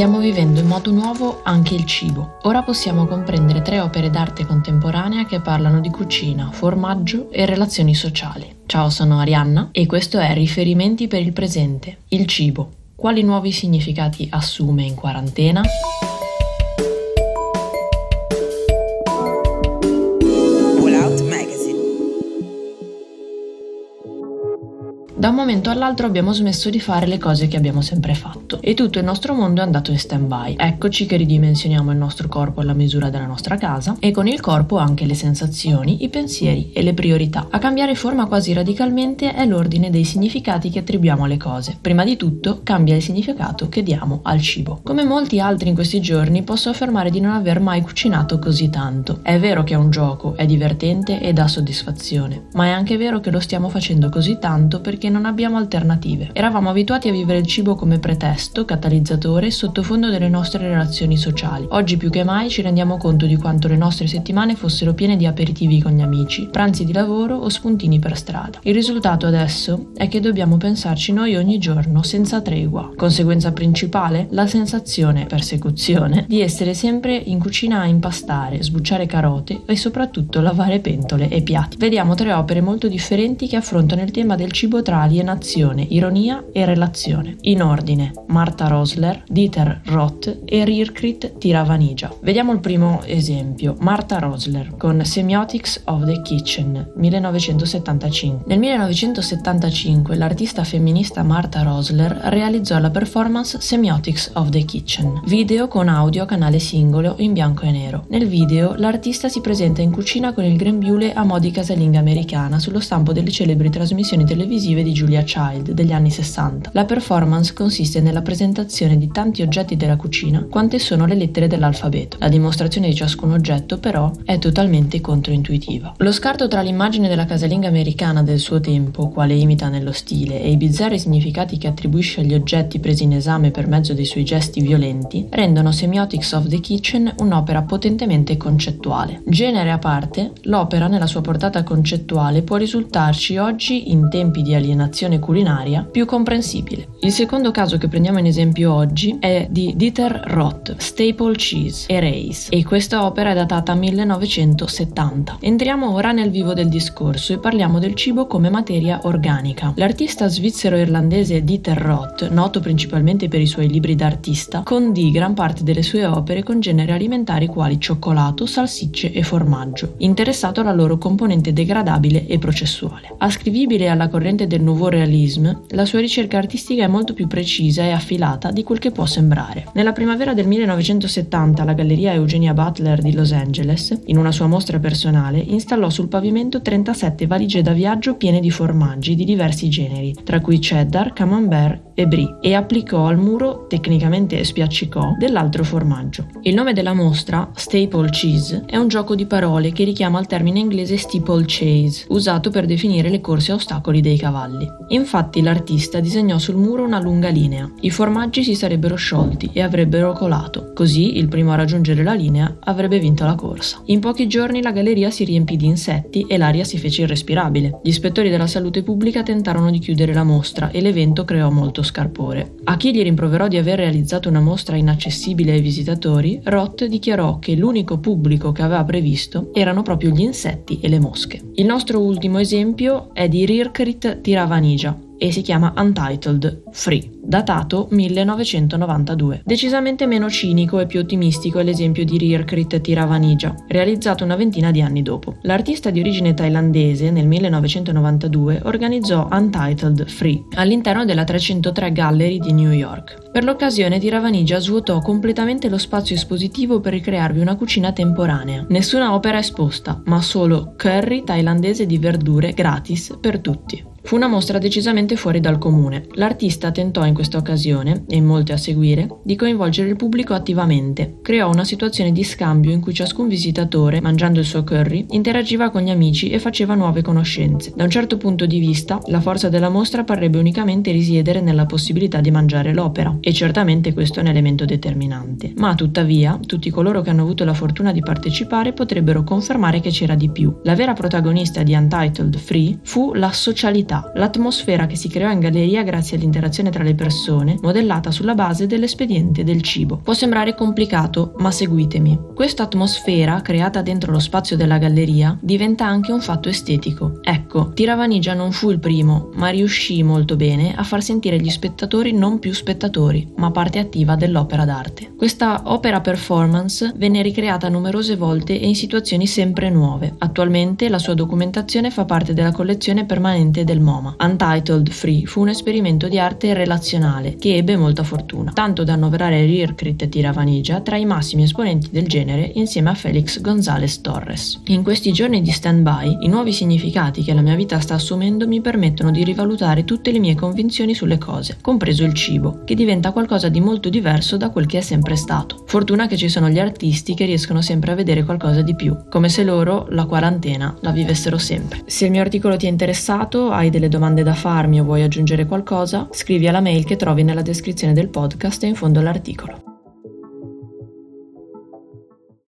Stiamo vivendo in modo nuovo anche il cibo. Ora possiamo comprendere tre opere d'arte contemporanea che parlano di cucina, formaggio e relazioni sociali. Ciao, sono Arianna e questo è Riferimenti per il presente. Il cibo. Quali nuovi significati assume in quarantena? Da un momento all'altro abbiamo smesso di fare le cose che abbiamo sempre fatto e tutto il nostro mondo è andato in stand-by. Eccoci che ridimensioniamo il nostro corpo alla misura della nostra casa e con il corpo anche le sensazioni, i pensieri e le priorità. A cambiare forma quasi radicalmente è l'ordine dei significati che attribuiamo alle cose. Prima di tutto cambia il significato che diamo al cibo. Come molti altri in questi giorni posso affermare di non aver mai cucinato così tanto. È vero che è un gioco, è divertente e dà soddisfazione, ma è anche vero che lo stiamo facendo così tanto perché non abbiamo alternative. Eravamo abituati a vivere il cibo come pretesto, catalizzatore sottofondo delle nostre relazioni sociali. Oggi più che mai ci rendiamo conto di quanto le nostre settimane fossero piene di aperitivi con gli amici, pranzi di lavoro o spuntini per strada. Il risultato adesso è che dobbiamo pensarci noi ogni giorno senza tregua. Conseguenza principale? La sensazione, persecuzione, di essere sempre in cucina a impastare, sbucciare carote e soprattutto lavare pentole e piatti. Vediamo tre opere molto differenti che affrontano il tema del cibo tra alienazione, ironia e relazione. In ordine, Marta Rosler, Dieter Roth e Rirkrit Tiravanija. Vediamo il primo esempio, Marta Rosler con Semiotics of the Kitchen, 1975. Nel 1975 l'artista femminista Marta Rosler realizzò la performance Semiotics of the Kitchen, video con audio a canale singolo in bianco e nero. Nel video l'artista si presenta in cucina con il grembiule a mo' di casalinga americana sullo stampo delle celebri trasmissioni televisive di Julia Child degli anni 60. La performance consiste nella presentazione di tanti oggetti della cucina quante sono le lettere dell'alfabeto. La dimostrazione di ciascun oggetto però è totalmente controintuitiva. Lo scarto tra l'immagine della casalinga americana del suo tempo, quale imita nello stile, e i bizzarri significati che attribuisce agli oggetti presi in esame per mezzo dei suoi gesti violenti, rendono Semiotics of the Kitchen un'opera potentemente concettuale. Genere a parte, l'opera nella sua portata concettuale può risultarci oggi in tempi di alienazione nazione culinaria più comprensibile. Il secondo caso che prendiamo in esempio oggi è di Dieter Roth, Staple Cheese e Race, e questa opera è datata 1970. Entriamo ora nel vivo del discorso e parliamo del cibo come materia organica. L'artista svizzero-irlandese Dieter Roth, noto principalmente per i suoi libri d'artista, condì gran parte delle sue opere con generi alimentari quali cioccolato, salsicce e formaggio, interessato alla loro componente degradabile e processuale. Ascrivibile alla corrente del Nouveau Realisme, la sua ricerca artistica è molto più precisa e affilata di quel che può sembrare. Nella primavera del 1970 la Galleria Eugenia Butler di Los Angeles, in una sua mostra personale, installò sul pavimento 37 valigie da viaggio piene di formaggi di diversi generi, tra cui cheddar, camembert brie, e applicò al muro, tecnicamente spiaccicò, dell'altro formaggio. Il nome della mostra, Staple Cheese, è un gioco di parole che richiama al termine inglese steeple chase, usato per definire le corse a ostacoli dei cavalli. Infatti l'artista disegnò sul muro una lunga linea. I formaggi si sarebbero sciolti e avrebbero colato. Così il primo a raggiungere la linea avrebbe vinto la corsa. In pochi giorni la galleria si riempì di insetti e l'aria si fece irrespirabile. Gli ispettori della salute pubblica tentarono di chiudere la mostra e l'evento creò molto scarpore. A chi gli rimproverò di aver realizzato una mostra inaccessibile ai visitatori, Roth dichiarò che l'unico pubblico che aveva previsto erano proprio gli insetti e le mosche. Il nostro ultimo esempio è di Rirkrit Tiravan Vanigia e si chiama Untitled Free datato 1992. Decisamente meno cinico e più ottimistico è l'esempio di Rirkrit Tiravanija, realizzato una ventina di anni dopo. L'artista di origine thailandese nel 1992 organizzò Untitled Free all'interno della 303 Gallery di New York. Per l'occasione Tiravanija svuotò completamente lo spazio espositivo per ricrearvi una cucina temporanea. Nessuna opera esposta, ma solo curry thailandese di verdure gratis per tutti. Fu una mostra decisamente fuori dal comune. L'artista tentò in questa occasione, e in molte a seguire, di coinvolgere il pubblico attivamente. Creò una situazione di scambio in cui ciascun visitatore, mangiando il suo curry, interagiva con gli amici e faceva nuove conoscenze. Da un certo punto di vista, la forza della mostra parrebbe unicamente risiedere nella possibilità di mangiare l'opera, e certamente questo è un elemento determinante. Ma tuttavia, tutti coloro che hanno avuto la fortuna di partecipare potrebbero confermare che c'era di più. La vera protagonista di Untitled Free fu la socialità l'atmosfera che si creò in galleria grazie all'interazione tra le persone, modellata sulla base dell'espediente del cibo. Può sembrare complicato, ma seguitemi. Questa atmosfera, creata dentro lo spazio della galleria, diventa anche un fatto estetico. Ecco, Tiravanigia non fu il primo, ma riuscì molto bene a far sentire gli spettatori non più spettatori, ma parte attiva dell'opera d'arte. Questa opera performance venne ricreata numerose volte e in situazioni sempre nuove. Attualmente la sua documentazione fa parte della collezione permanente del MoMA. Untitled Free fu un esperimento di arte relazionale che ebbe molta fortuna, tanto da annoverare Rirkrit Tiravanigia tra i massimi esponenti del genere insieme a Felix González Torres. In questi giorni di stand-by, i nuovi significati che la mia vita sta assumendo mi permettono di rivalutare tutte le mie convinzioni sulle cose, compreso il cibo, che diventa qualcosa di molto diverso da quel che è sempre stato. Fortuna che ci sono gli artisti che riescono sempre a vedere qualcosa di più, come se loro la quarantena la vivessero sempre. Se il mio articolo ti è interessato, hai delle domande da farmi o vuoi aggiungere qualcosa, scrivi alla mail che trovi nella descrizione del podcast e in fondo all'articolo.